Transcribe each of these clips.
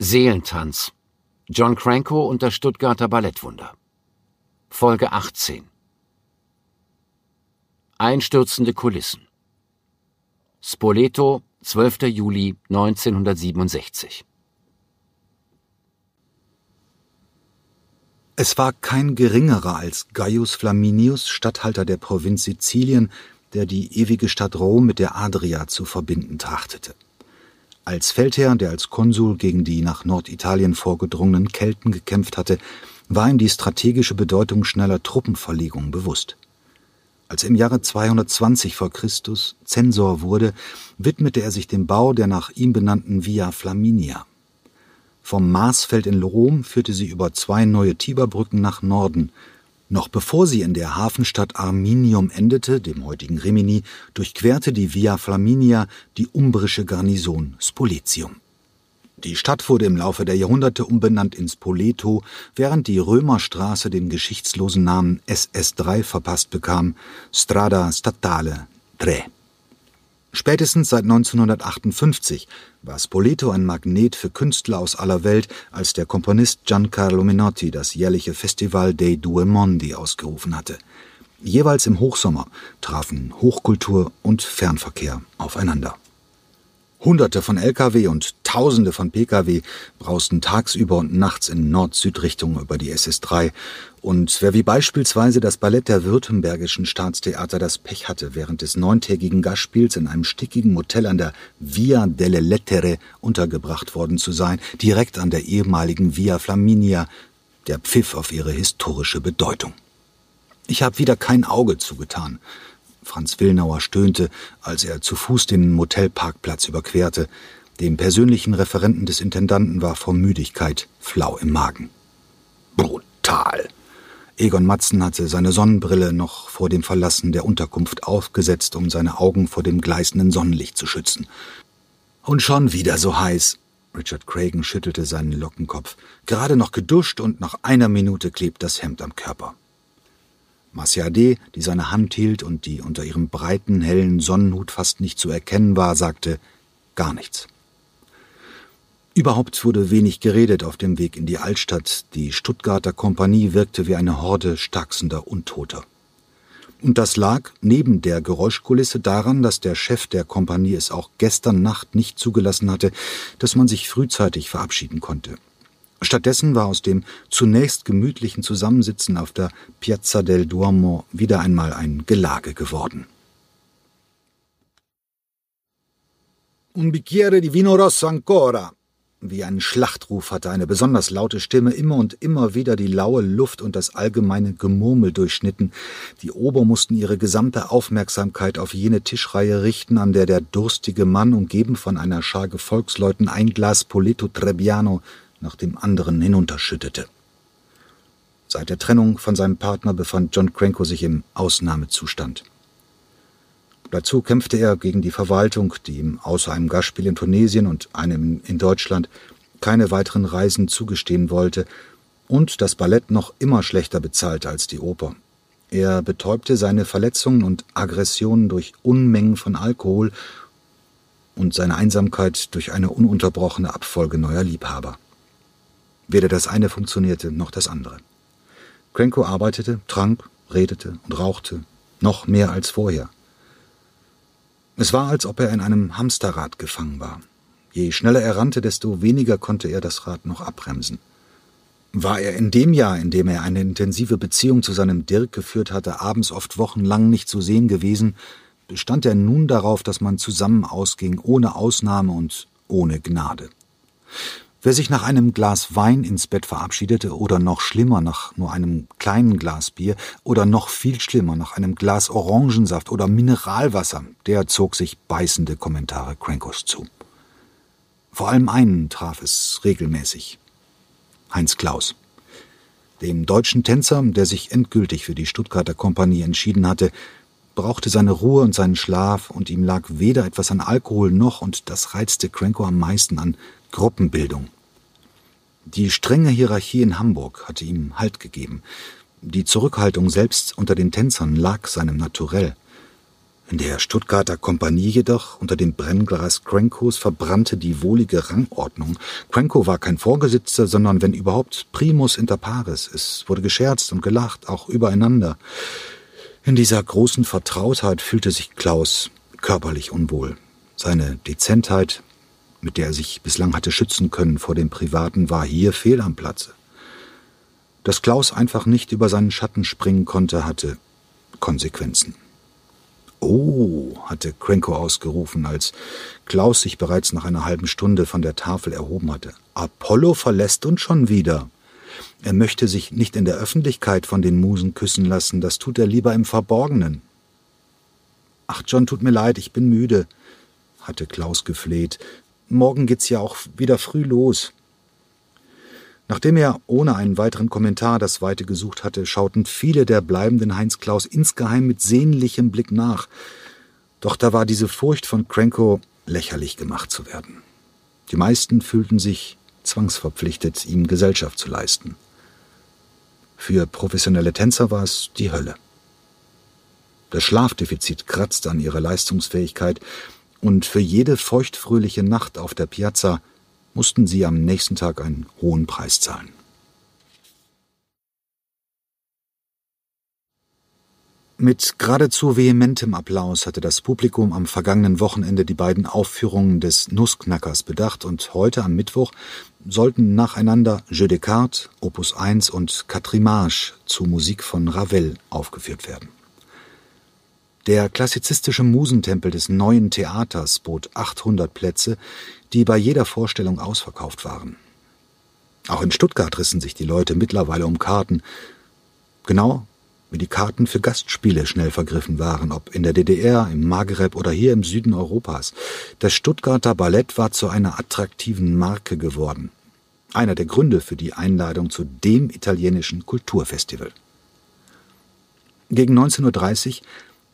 Seelentanz. John Cranko und das Stuttgarter Ballettwunder. Folge 18. Einstürzende Kulissen. Spoleto, 12. Juli 1967. Es war kein geringerer als Gaius Flaminius, Statthalter der Provinz Sizilien, der die ewige Stadt Rom mit der Adria zu verbinden trachtete. Als Feldherr, der als Konsul gegen die nach Norditalien vorgedrungenen Kelten gekämpft hatte, war ihm die strategische Bedeutung schneller Truppenverlegung bewusst. Als er im Jahre 220 vor Christus Zensor wurde, widmete er sich dem Bau der nach ihm benannten Via Flaminia. Vom Marsfeld in Rom führte sie über zwei neue Tiberbrücken nach Norden. Noch bevor sie in der Hafenstadt Arminium endete, dem heutigen Rimini, durchquerte die Via Flaminia die umbrische Garnison Spoletium. Die Stadt wurde im Laufe der Jahrhunderte umbenannt in Spoleto, während die Römerstraße den geschichtslosen Namen SS3 verpasst bekam, Strada Statale 3. Spätestens seit 1958 war Spoleto ein Magnet für Künstler aus aller Welt, als der Komponist Giancarlo Menotti das jährliche Festival dei Due Mondi ausgerufen hatte. Jeweils im Hochsommer trafen Hochkultur und Fernverkehr aufeinander. Hunderte von Lkw und Tausende von Pkw brausten tagsüber und nachts in Nord-Süd-Richtung über die SS3. Und wer wie beispielsweise das Ballett der Württembergischen Staatstheater das Pech hatte, während des neuntägigen Gastspiels in einem stickigen Motel an der Via delle Lettere untergebracht worden zu sein, direkt an der ehemaligen Via Flaminia, der pfiff auf ihre historische Bedeutung. Ich habe wieder kein Auge zugetan. Franz Willnauer stöhnte, als er zu Fuß den Motelparkplatz überquerte. Dem persönlichen Referenten des Intendanten war vor Müdigkeit flau im Magen. Brutal. Egon Matzen hatte seine Sonnenbrille noch vor dem Verlassen der Unterkunft aufgesetzt, um seine Augen vor dem gleißenden Sonnenlicht zu schützen. Und schon wieder so heiß. Richard Cragen schüttelte seinen Lockenkopf. Gerade noch geduscht und nach einer Minute klebt das Hemd am Körper. Marciade, die seine Hand hielt und die unter ihrem breiten, hellen Sonnenhut fast nicht zu erkennen war, sagte gar nichts. Überhaupt wurde wenig geredet auf dem Weg in die Altstadt. Die Stuttgarter Kompanie wirkte wie eine Horde stachsender Untoter. Und das lag neben der Geräuschkulisse daran, dass der Chef der Kompanie es auch gestern Nacht nicht zugelassen hatte, dass man sich frühzeitig verabschieden konnte. Stattdessen war aus dem zunächst gemütlichen Zusammensitzen auf der Piazza del Duomo wieder einmal ein Gelage geworden. Un bicchiere di vino rosso ancora. Wie ein Schlachtruf hatte eine besonders laute Stimme immer und immer wieder die laue Luft und das allgemeine Gemurmel durchschnitten. Die Ober mussten ihre gesamte Aufmerksamkeit auf jene Tischreihe richten, an der der durstige Mann, umgeben von einer Schar Gefolgsleuten, ein Glas Poletto Trebbiano nach dem anderen hinunterschüttete. Seit der Trennung von seinem Partner befand John Cranko sich im Ausnahmezustand. Dazu kämpfte er gegen die Verwaltung, die ihm außer einem Gastspiel in Tunesien und einem in Deutschland keine weiteren Reisen zugestehen wollte und das Ballett noch immer schlechter bezahlte als die Oper. Er betäubte seine Verletzungen und Aggressionen durch Unmengen von Alkohol und seine Einsamkeit durch eine ununterbrochene Abfolge neuer Liebhaber. Weder das eine funktionierte noch das andere. Cranko arbeitete, trank, redete und rauchte, noch mehr als vorher. Es war, als ob er in einem Hamsterrad gefangen war. Je schneller er rannte, desto weniger konnte er das Rad noch abbremsen. War er in dem Jahr, in dem er eine intensive Beziehung zu seinem Dirk geführt hatte, abends oft wochenlang nicht zu sehen gewesen, bestand er nun darauf, dass man zusammen ausging, ohne Ausnahme und ohne Gnade. Wer sich nach einem Glas Wein ins Bett verabschiedete oder noch schlimmer nach nur einem kleinen Glas Bier oder noch viel schlimmer nach einem Glas Orangensaft oder Mineralwasser, der zog sich beißende Kommentare Crankos zu. Vor allem einen traf es regelmäßig. Heinz Klaus. Dem deutschen Tänzer, der sich endgültig für die Stuttgarter Kompanie entschieden hatte, brauchte seine Ruhe und seinen Schlaf, und ihm lag weder etwas an Alkohol noch, und das reizte Cranko am meisten an, Gruppenbildung. Die strenge Hierarchie in Hamburg hatte ihm Halt gegeben. Die Zurückhaltung selbst unter den Tänzern lag seinem Naturell. In der Stuttgarter Kompanie jedoch unter dem Brennglas Crankos verbrannte die wohlige Rangordnung. Cranko war kein Vorgesetzter, sondern wenn überhaupt primus inter pares. Es wurde gescherzt und gelacht, auch übereinander. In dieser großen Vertrautheit fühlte sich Klaus körperlich unwohl. Seine Dezentheit, mit der er sich bislang hatte schützen können vor dem Privaten, war hier fehl am Platze. Dass Klaus einfach nicht über seinen Schatten springen konnte, hatte Konsequenzen. Oh, hatte Cranko ausgerufen, als Klaus sich bereits nach einer halben Stunde von der Tafel erhoben hatte. Apollo verlässt uns schon wieder. Er möchte sich nicht in der Öffentlichkeit von den Musen küssen lassen, das tut er lieber im Verborgenen. Ach, John, tut mir leid, ich bin müde, hatte Klaus gefleht. Morgen geht's ja auch wieder früh los. Nachdem er ohne einen weiteren Kommentar das Weite gesucht hatte, schauten viele der bleibenden Heinz Klaus insgeheim mit sehnlichem Blick nach. Doch da war diese Furcht von Cranko, lächerlich gemacht zu werden. Die meisten fühlten sich zwangsverpflichtet, ihm Gesellschaft zu leisten. Für professionelle Tänzer war es die Hölle. Das Schlafdefizit kratzte an ihrer Leistungsfähigkeit, und für jede feuchtfröhliche Nacht auf der Piazza mussten sie am nächsten Tag einen hohen Preis zahlen. Mit geradezu vehementem Applaus hatte das Publikum am vergangenen Wochenende die beiden Aufführungen des Nussknackers bedacht und heute am Mittwoch sollten nacheinander Jeu de Cartes, Opus 1 und Quatrimage zu Musik von Ravel aufgeführt werden. Der klassizistische Musentempel des Neuen Theaters bot 800 Plätze, die bei jeder Vorstellung ausverkauft waren. Auch in Stuttgart rissen sich die Leute mittlerweile um Karten, genau wie die Karten für Gastspiele schnell vergriffen waren, ob in der DDR, im Maghreb oder hier im Süden Europas. Das Stuttgarter Ballett war zu einer attraktiven Marke geworden. Einer der Gründe für die Einladung zu dem italienischen Kulturfestival. Gegen 19.30 Uhr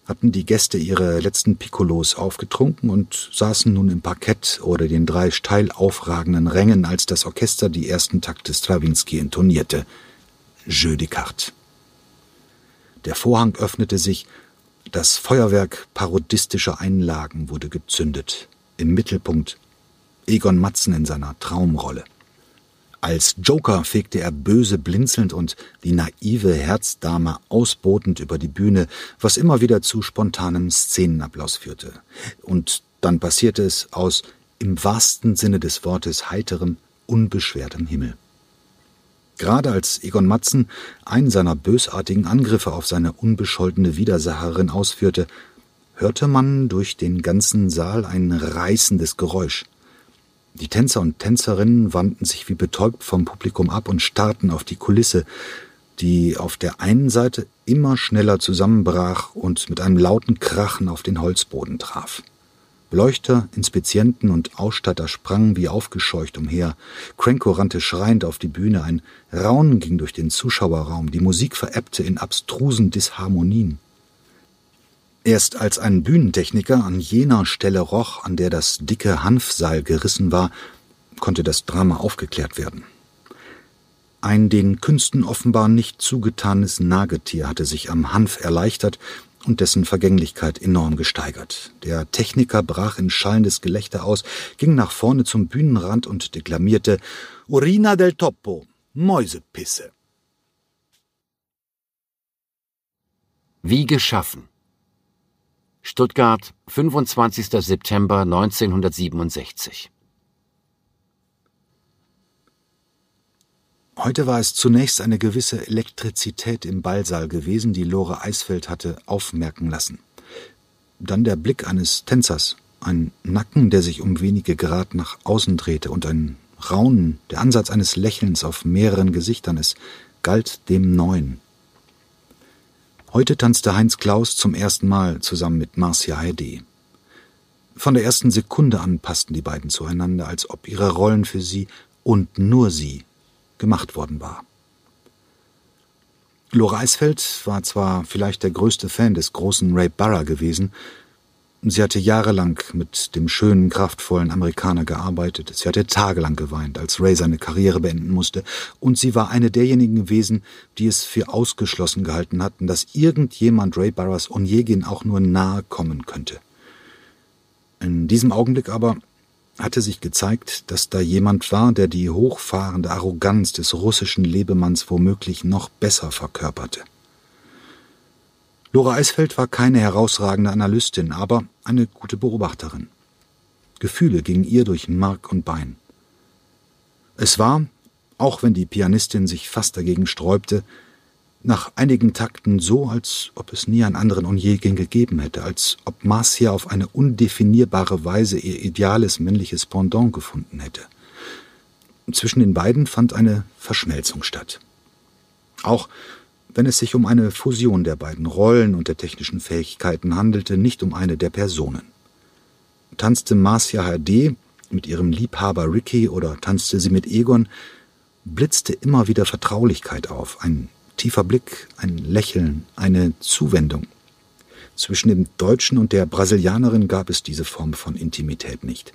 hatten die Gäste ihre letzten Piccolos aufgetrunken und saßen nun im Parkett oder den drei steil aufragenden Rängen, als das Orchester die ersten Takte Strawinski intonierte. Jeu de cartes. Der Vorhang öffnete sich, das Feuerwerk parodistischer Einlagen wurde gezündet. Im Mittelpunkt Egon Matzen in seiner Traumrolle. Als Joker fegte er böse blinzelnd und die naive Herzdame ausbotend über die Bühne, was immer wieder zu spontanem Szenenapplaus führte. Und dann passierte es aus im wahrsten Sinne des Wortes heiterem, unbeschwertem Himmel. Gerade als Egon Matzen einen seiner bösartigen Angriffe auf seine unbescholtene Widersacherin ausführte, hörte man durch den ganzen Saal ein reißendes Geräusch. Die Tänzer und Tänzerinnen wandten sich wie betäubt vom Publikum ab und starrten auf die Kulisse, die auf der einen Seite immer schneller zusammenbrach und mit einem lauten Krachen auf den Holzboden traf. Beleuchter, Inspizienten und Ausstatter sprangen wie aufgescheucht umher. Cranko rannte schreiend auf die Bühne, ein Raunen ging durch den Zuschauerraum, die Musik verebbte in abstrusen Disharmonien. Erst als ein Bühnentechniker an jener Stelle roch, an der das dicke Hanfseil gerissen war, konnte das Drama aufgeklärt werden. Ein den Künsten offenbar nicht zugetanes Nagetier hatte sich am Hanf erleichtert und dessen Vergänglichkeit enorm gesteigert. Der Techniker brach in schallendes Gelächter aus, ging nach vorne zum Bühnenrand und deklamierte Urina del Topo, Mäusepisse. Wie geschaffen. Stuttgart, 25. September 1967. Heute war es zunächst eine gewisse Elektrizität im Ballsaal gewesen, die Lore Eisfeld hatte aufmerken lassen. Dann der Blick eines Tänzers, ein Nacken, der sich um wenige Grad nach außen drehte, und ein Raunen, der Ansatz eines Lächelns auf mehreren Gesichtern. Es galt dem Neuen. Heute tanzte Heinz Klaus zum ersten Mal zusammen mit Marcia Heide. Von der ersten Sekunde an passten die beiden zueinander, als ob ihre Rollen für sie und nur sie gemacht worden war. Lore Eisfeld war zwar vielleicht der größte Fan des großen Ray Burrough gewesen, Sie hatte jahrelang mit dem schönen, kraftvollen Amerikaner gearbeitet. Sie hatte tagelang geweint, als Ray seine Karriere beenden musste. Und sie war eine derjenigen gewesen, die es für ausgeschlossen gehalten hatten, dass irgendjemand Ray Barras Onegin auch nur nahe kommen könnte. In diesem Augenblick aber hatte sich gezeigt, dass da jemand war, der die hochfahrende Arroganz des russischen Lebemanns womöglich noch besser verkörperte. Lora Eisfeld war keine herausragende Analystin, aber eine gute Beobachterin. Gefühle gingen ihr durch Mark und Bein. Es war, auch wenn die Pianistin sich fast dagegen sträubte, nach einigen Takten so, als ob es nie einen anderen Onegin gegeben hätte, als ob Marcia auf eine undefinierbare Weise ihr ideales männliches Pendant gefunden hätte. Zwischen den beiden fand eine Verschmelzung statt. Auch wenn es sich um eine Fusion der beiden Rollen und der technischen Fähigkeiten handelte, nicht um eine der Personen. Tanzte Marcia HD mit ihrem Liebhaber Ricky oder tanzte sie mit Egon, blitzte immer wieder Vertraulichkeit auf, ein tiefer Blick, ein Lächeln, eine Zuwendung. Zwischen dem Deutschen und der Brasilianerin gab es diese Form von Intimität nicht.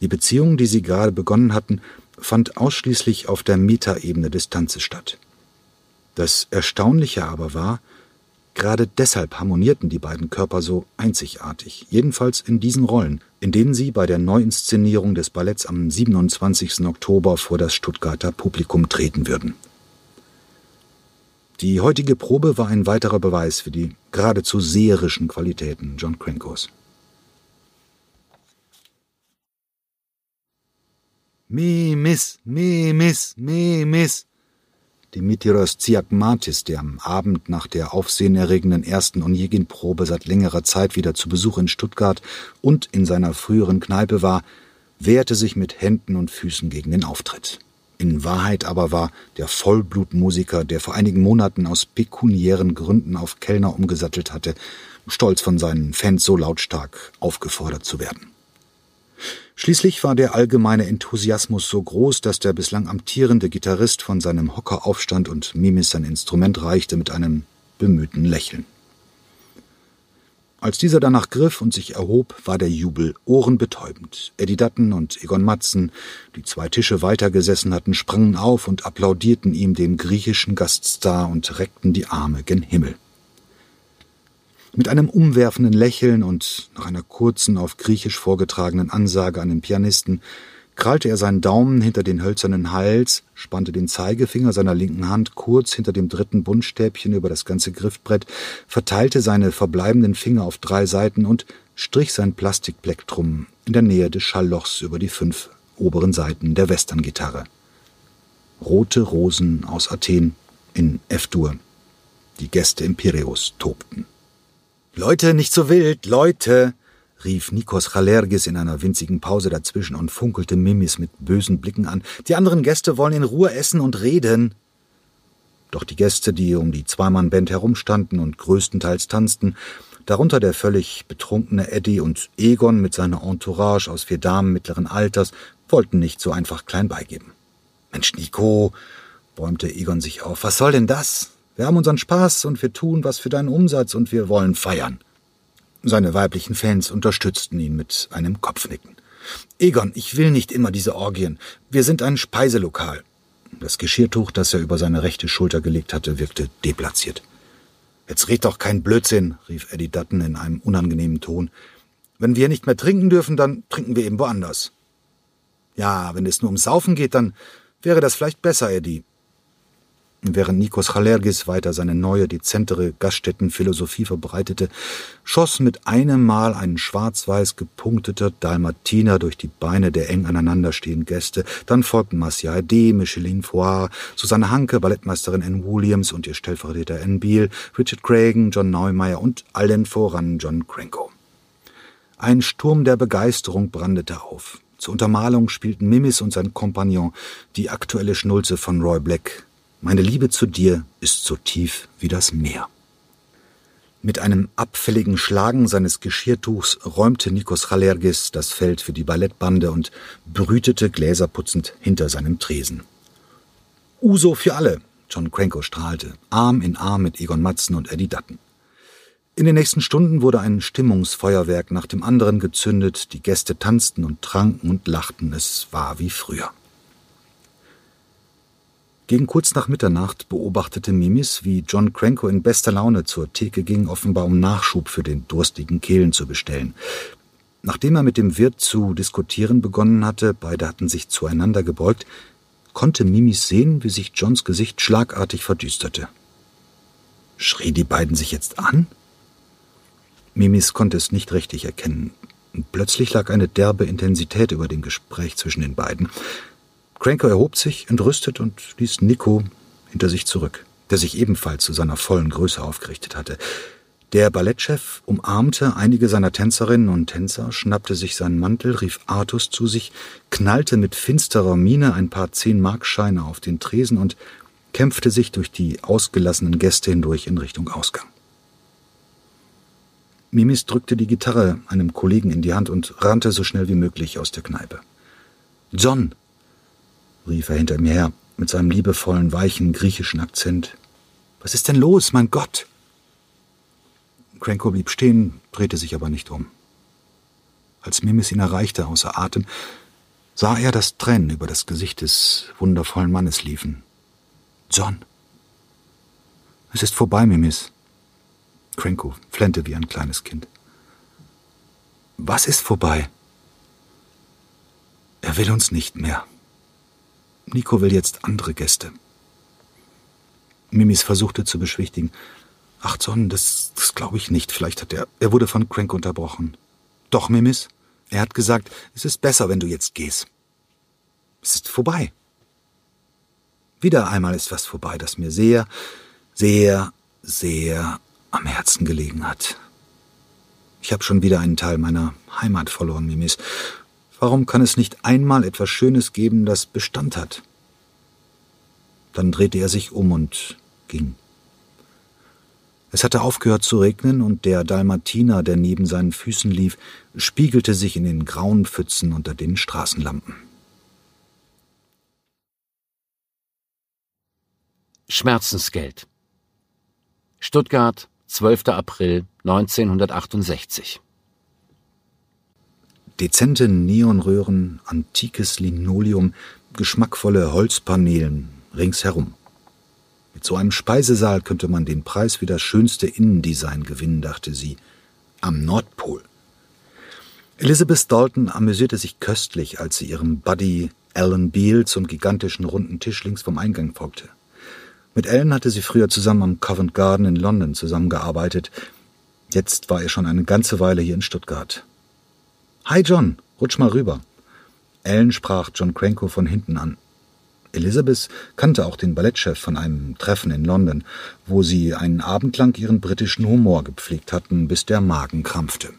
Die Beziehung, die sie gerade begonnen hatten, fand ausschließlich auf der Metaebene des Tanzes statt. Das Erstaunliche aber war, gerade deshalb harmonierten die beiden Körper so einzigartig, jedenfalls in diesen Rollen, in denen sie bei der Neuinszenierung des Balletts am 27. Oktober vor das Stuttgarter Publikum treten würden. Die heutige Probe war ein weiterer Beweis für die geradezu seherischen Qualitäten John Crankos. Me, Miss, me, Miss, me, Miss, Dimitrios Tsiakmatis, der am Abend nach der aufsehenerregenden ersten Onegin-Probe seit längerer Zeit wieder zu Besuch in Stuttgart und in seiner früheren Kneipe war, wehrte sich mit Händen und Füßen gegen den Auftritt. In Wahrheit aber war der Vollblutmusiker, der vor einigen Monaten aus pekuniären Gründen auf Kellner umgesattelt hatte, stolz von seinen Fans so lautstark aufgefordert zu werden. Schließlich war der allgemeine Enthusiasmus so groß, dass der bislang amtierende Gitarrist von seinem Hocker aufstand und Mimis sein Instrument reichte mit einem bemühten Lächeln. Als dieser danach griff und sich erhob, war der Jubel ohrenbetäubend. Eddie Dutton und Egon Matzen, die zwei Tische weitergesessen hatten, sprangen auf und applaudierten ihm, dem griechischen Gaststar, und reckten die Arme gen Himmel. Mit einem umwerfenden Lächeln und nach einer kurzen auf Griechisch vorgetragenen Ansage an den Pianisten krallte er seinen Daumen hinter den hölzernen Hals, spannte den Zeigefinger seiner linken Hand kurz hinter dem dritten Buntstäbchen über das ganze Griffbrett, verteilte seine verbleibenden Finger auf drei Seiten und strich sein Plastikplektrum in der Nähe des Schalllochs über die fünf oberen Seiten der Westerngitarre. Rote Rosen aus Athen in F-Dur. Die Gäste im Piräus tobten. Leute, nicht so wild, Leute, rief Nikos Chalergis in einer winzigen Pause dazwischen und funkelte Mimis mit bösen Blicken an. Die anderen Gäste wollen in Ruhe essen und reden. Doch die Gäste, die um die Zweimann-Band herumstanden und größtenteils tanzten, darunter der völlig betrunkene Eddie und Egon mit seiner Entourage aus vier Damen mittleren Alters, wollten nicht so einfach klein beigeben. Mensch, Nico, bäumte Egon sich auf, was soll denn das? Wir haben unseren Spaß und wir tun was für deinen Umsatz und wir wollen feiern. Seine weiblichen Fans unterstützten ihn mit einem Kopfnicken. Egon, ich will nicht immer diese Orgien. Wir sind ein Speiselokal. Das Geschirrtuch, das er über seine rechte Schulter gelegt hatte, wirkte deplatziert. Jetzt red doch kein Blödsinn, rief Eddie Dutton in einem unangenehmen Ton. Wenn wir nicht mehr trinken dürfen, dann trinken wir eben woanders. Ja, wenn es nur ums Saufen geht, dann wäre das vielleicht besser, Eddie. Während Nikos Chalergis weiter seine neue, dezentere Gaststättenphilosophie verbreitete, schoss mit einem Mal ein schwarz-weiß gepunkteter Dalmatiner durch die Beine der eng aneinanderstehenden Gäste. Dann folgten Marcia D., Micheline Foire, Susanne Hanke, Ballettmeisterin Ann Williams und ihr Stellvertreter Ann Beal, Richard Cragen, John Neumeier und allen voran John Cranko. Ein Sturm der Begeisterung brandete auf. Zur Untermalung spielten Mimis und sein Kompagnon die aktuelle Schnulze von Roy Black, meine Liebe zu dir ist so tief wie das Meer. Mit einem abfälligen Schlagen seines Geschirrtuchs räumte Nikos Chalergis das Feld für die Ballettbande und brütete gläserputzend hinter seinem Tresen. Uso für alle, John Cranko strahlte, Arm in Arm mit Egon Matzen und Eddie Dutton. In den nächsten Stunden wurde ein Stimmungsfeuerwerk nach dem anderen gezündet, die Gäste tanzten und tranken und lachten, es war wie früher. Gegen kurz nach Mitternacht beobachtete Mimis, wie John Cranko in bester Laune zur Theke ging, offenbar um Nachschub für den durstigen Kehlen zu bestellen. Nachdem er mit dem Wirt zu diskutieren begonnen hatte, beide hatten sich zueinander gebeugt, konnte Mimis sehen, wie sich Johns Gesicht schlagartig verdüsterte. Schrie die beiden sich jetzt an? Mimis konnte es nicht richtig erkennen. Plötzlich lag eine derbe Intensität über dem Gespräch zwischen den beiden. Cranko erhob sich, entrüstet, und ließ Nico hinter sich zurück, der sich ebenfalls zu seiner vollen Größe aufgerichtet hatte. Der Ballettchef umarmte einige seiner Tänzerinnen und Tänzer, schnappte sich seinen Mantel, rief Artus zu sich, knallte mit finsterer Miene ein paar Zehn-Markscheine auf den Tresen und kämpfte sich durch die ausgelassenen Gäste hindurch in Richtung Ausgang. Mimis drückte die Gitarre einem Kollegen in die Hand und rannte so schnell wie möglich aus der Kneipe. John, rief er hinter mir her, mit seinem liebevollen, weichen griechischen Akzent. Was ist denn los, mein Gott? Cranko blieb stehen, drehte sich aber nicht um. Als Mimis ihn erreichte, außer Atem, sah er, dass Tränen über das Gesicht des wundervollen Mannes liefen. John. Es ist vorbei, Mimis. Cranko flennte wie ein kleines Kind. Was ist vorbei? Er will uns nicht mehr. Nico will jetzt andere Gäste. Mimis versuchte zu beschwichtigen. Ach, John, das, das glaube ich nicht. Vielleicht hat er. Er wurde von Crank unterbrochen. Doch, Mimis. Er hat gesagt, es ist besser, wenn du jetzt gehst. Es ist vorbei. Wieder einmal ist was vorbei, das mir sehr, sehr, sehr am Herzen gelegen hat. Ich habe schon wieder einen Teil meiner Heimat verloren, Mimis. Warum kann es nicht einmal etwas Schönes geben, das Bestand hat? Dann drehte er sich um und ging. Es hatte aufgehört zu regnen und der Dalmatiner, der neben seinen Füßen lief, spiegelte sich in den grauen Pfützen unter den Straßenlampen. Schmerzensgeld Stuttgart, 12. April 1968. Dezente Neonröhren, antikes Linoleum, geschmackvolle Holzpaneelen ringsherum. Mit so einem Speisesaal könnte man den Preis für das schönste Innendesign gewinnen, dachte sie. Am Nordpol. Elizabeth Dalton amüsierte sich köstlich, als sie ihrem Buddy Alan Beale zum gigantischen runden Tisch links vom Eingang folgte. Mit Ellen hatte sie früher zusammen am Covent Garden in London zusammengearbeitet. Jetzt war er schon eine ganze Weile hier in Stuttgart. Hi John, rutsch mal rüber. Ellen sprach John Cranko von hinten an. Elizabeth kannte auch den Ballettchef von einem Treffen in London, wo sie einen Abend lang ihren britischen Humor gepflegt hatten, bis der Magen krampfte.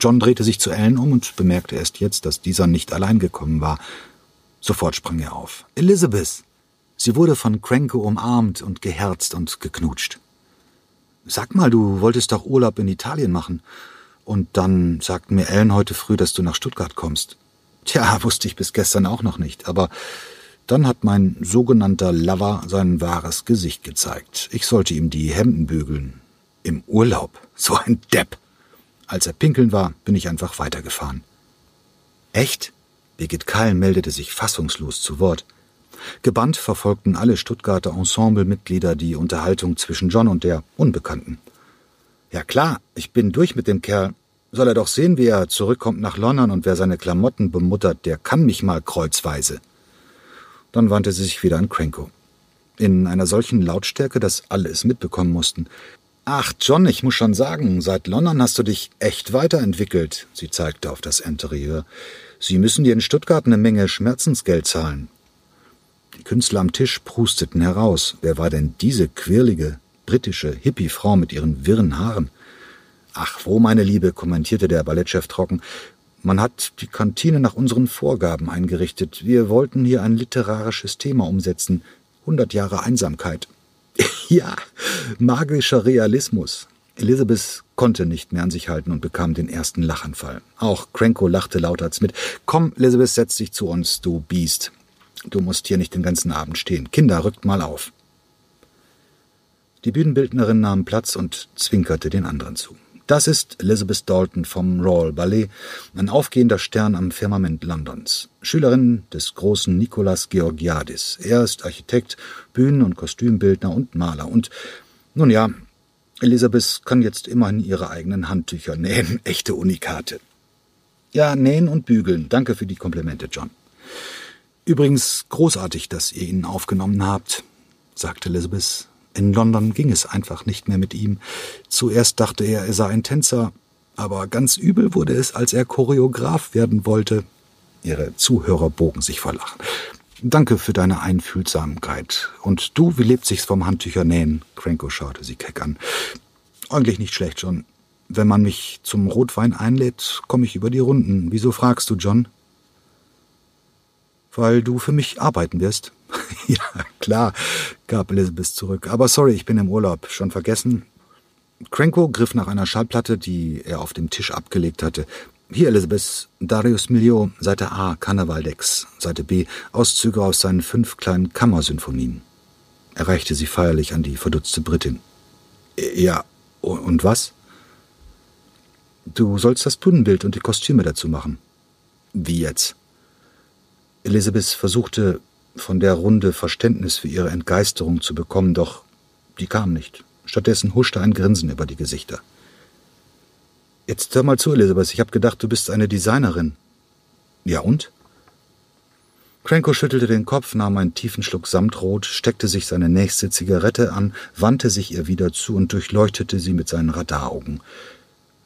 John drehte sich zu Ellen um und bemerkte erst jetzt, dass dieser nicht allein gekommen war. Sofort sprang er auf. Elizabeth! Sie wurde von Cranko umarmt und geherzt und geknutscht. Sag mal, du wolltest doch Urlaub in Italien machen. Und dann sagten mir Ellen heute früh, dass du nach Stuttgart kommst. Tja, wusste ich bis gestern auch noch nicht, aber dann hat mein sogenannter Lover sein wahres Gesicht gezeigt. Ich sollte ihm die Hemden bügeln. Im Urlaub. So ein Depp. Als er pinkeln war, bin ich einfach weitergefahren. Echt? Birgit Keil meldete sich fassungslos zu Wort. Gebannt verfolgten alle Stuttgarter Ensemblemitglieder die Unterhaltung zwischen John und der Unbekannten. Ja klar, ich bin durch mit dem Kerl. Soll er doch sehen, wie er zurückkommt nach London und wer seine Klamotten bemuttert, der kann mich mal kreuzweise. Dann wandte sie sich wieder an Cranko. In einer solchen Lautstärke, dass alle es mitbekommen mussten. Ach, John, ich muss schon sagen, seit London hast du dich echt weiterentwickelt. Sie zeigte auf das Interieur. Sie müssen dir in Stuttgart eine Menge Schmerzensgeld zahlen. Die Künstler am Tisch prusteten heraus. Wer war denn diese quirlige, britische Hippie-Frau mit ihren wirren Haaren? Ach, wo, meine Liebe, kommentierte der Ballettchef trocken. Man hat die Kantine nach unseren Vorgaben eingerichtet. Wir wollten hier ein literarisches Thema umsetzen. Hundert Jahre Einsamkeit. ja, magischer Realismus. Elizabeth konnte nicht mehr an sich halten und bekam den ersten Lachanfall. Auch Cranko lachte lauter als mit. Komm, Elizabeth, setz dich zu uns, du Biest. Du musst hier nicht den ganzen Abend stehen. Kinder, rückt mal auf. Die Bühnenbildnerin nahm Platz und zwinkerte den anderen zu. Das ist Elizabeth Dalton vom Royal Ballet, ein aufgehender Stern am Firmament Londons. Schülerin des großen Nikolas Georgiadis. Er ist Architekt, Bühnen- und Kostümbildner und Maler. Und nun ja, Elisabeth kann jetzt immerhin ihre eigenen Handtücher nähen. Echte Unikate. Ja, nähen und bügeln. Danke für die Komplimente, John. Übrigens großartig, dass ihr ihn aufgenommen habt, sagte Elizabeth. In London ging es einfach nicht mehr mit ihm. Zuerst dachte er, er sei ein Tänzer, aber ganz übel wurde es, als er Choreograf werden wollte. Ihre Zuhörer bogen sich vor Lachen. Danke für deine Einfühlsamkeit. Und du, wie lebt sich's vom Handtücher nähen? Cranko schaute sie keck an. Eigentlich nicht schlecht, John. Wenn man mich zum Rotwein einlädt, komme ich über die Runden. Wieso fragst du, John? Weil du für mich arbeiten wirst. ja, klar, gab Elizabeth zurück. Aber sorry, ich bin im Urlaub. Schon vergessen? Cranko griff nach einer Schallplatte, die er auf dem Tisch abgelegt hatte. Hier, Elizabeth, Darius Milhaud, Seite A, Karnevaldex, Seite B, Auszüge aus seinen fünf kleinen Kammersynfonien. Er reichte sie feierlich an die verdutzte Britin. Ja, und was? Du sollst das Bühnenbild und die Kostüme dazu machen. Wie jetzt? Elizabeth versuchte, von der Runde Verständnis für ihre Entgeisterung zu bekommen, doch die kam nicht. Stattdessen huschte ein Grinsen über die Gesichter. Jetzt hör mal zu, Elisabeth. Ich habe gedacht, du bist eine Designerin. Ja und? Cranko schüttelte den Kopf, nahm einen tiefen Schluck Samtrot, steckte sich seine nächste Zigarette an, wandte sich ihr wieder zu und durchleuchtete sie mit seinen Radaraugen.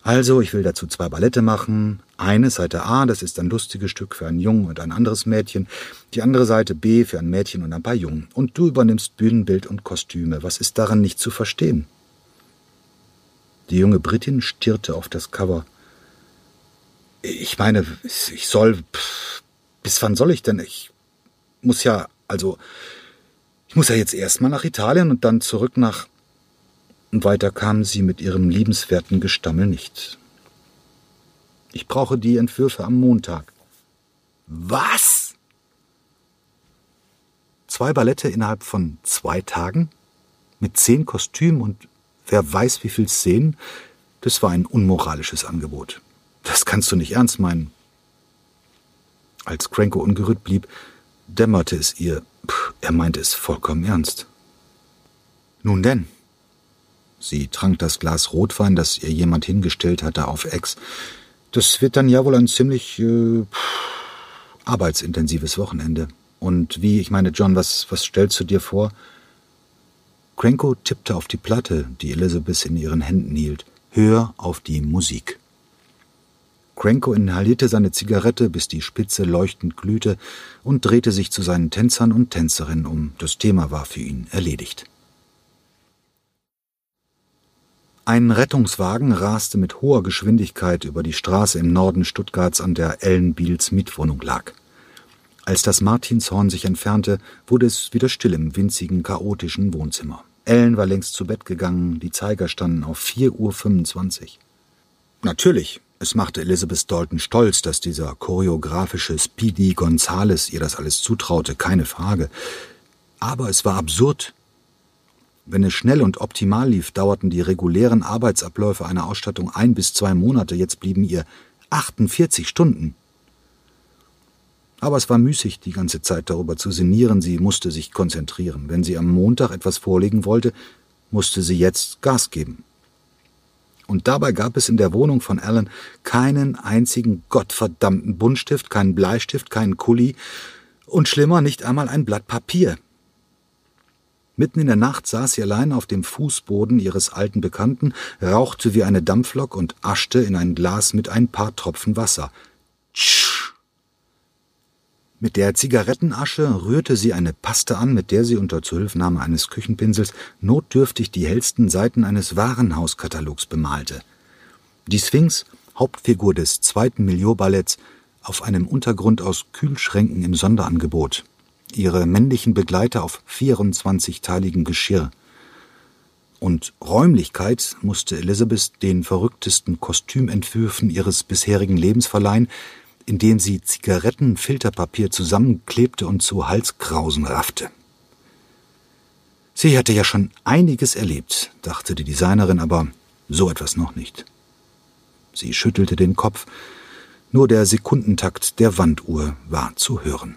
Also, ich will dazu zwei Ballette machen. Eine Seite A, das ist ein lustiges Stück für einen Jungen und ein anderes Mädchen. Die andere Seite B für ein Mädchen und ein paar Jungen. Und du übernimmst Bühnenbild und Kostüme. Was ist daran nicht zu verstehen? Die junge Britin stierte auf das Cover. Ich meine, ich soll. Bis wann soll ich denn? Ich muss ja, also. Ich muss ja jetzt erstmal nach Italien und dann zurück nach. Und weiter kam sie mit ihrem liebenswerten Gestammel nicht. Ich brauche die Entwürfe am Montag. Was? Zwei Ballette innerhalb von zwei Tagen? Mit zehn Kostümen und wer weiß wie viel Szenen, das war ein unmoralisches Angebot. Das kannst du nicht ernst meinen. Als Cranko ungerührt blieb, dämmerte es ihr, pff, er meinte es vollkommen ernst. Nun denn. Sie trank das Glas Rotwein, das ihr jemand hingestellt hatte, auf Ex. Das wird dann ja wohl ein ziemlich äh, arbeitsintensives Wochenende. Und wie, ich meine, John, was, was stellst du dir vor? Cranko tippte auf die Platte, die Elizabeth in ihren Händen hielt. Hör auf die Musik. Cranko inhalierte seine Zigarette, bis die Spitze leuchtend glühte, und drehte sich zu seinen Tänzern und Tänzerinnen um. Das Thema war für ihn erledigt. Ein Rettungswagen raste mit hoher Geschwindigkeit über die Straße im Norden Stuttgarts, an der Ellen Biels Mietwohnung lag. Als das Martinshorn sich entfernte, wurde es wieder still im winzigen, chaotischen Wohnzimmer. Ellen war längst zu Bett gegangen, die Zeiger standen auf 4.25 Uhr. Natürlich, es machte Elizabeth Dalton stolz, dass dieser choreografische Speedy Gonzales ihr das alles zutraute, keine Frage. Aber es war absurd. Wenn es schnell und optimal lief, dauerten die regulären Arbeitsabläufe einer Ausstattung ein bis zwei Monate, jetzt blieben ihr 48 Stunden. Aber es war müßig, die ganze Zeit darüber zu sinnieren. Sie musste sich konzentrieren. Wenn sie am Montag etwas vorlegen wollte, musste sie jetzt Gas geben. Und dabei gab es in der Wohnung von Alan keinen einzigen gottverdammten Buntstift, keinen Bleistift, keinen Kuli und schlimmer nicht einmal ein Blatt Papier. Mitten in der Nacht saß sie allein auf dem Fußboden ihres alten Bekannten, rauchte wie eine Dampflok und aschte in ein Glas mit ein paar Tropfen Wasser. Tsch! Mit der Zigarettenasche rührte sie eine Paste an, mit der sie unter Zuhilfenahme eines Küchenpinsels notdürftig die hellsten Seiten eines Warenhauskatalogs bemalte. Die Sphinx, Hauptfigur des zweiten Milieu-Balletts, auf einem Untergrund aus Kühlschränken im Sonderangebot. Ihre männlichen Begleiter auf 24-teiligem Geschirr. Und Räumlichkeit musste Elizabeth den verrücktesten Kostümentwürfen ihres bisherigen Lebens verleihen, indem sie Zigarettenfilterpapier zusammenklebte und zu Halskrausen raffte. Sie hatte ja schon einiges erlebt, dachte die Designerin, aber so etwas noch nicht. Sie schüttelte den Kopf, nur der Sekundentakt der Wanduhr war zu hören.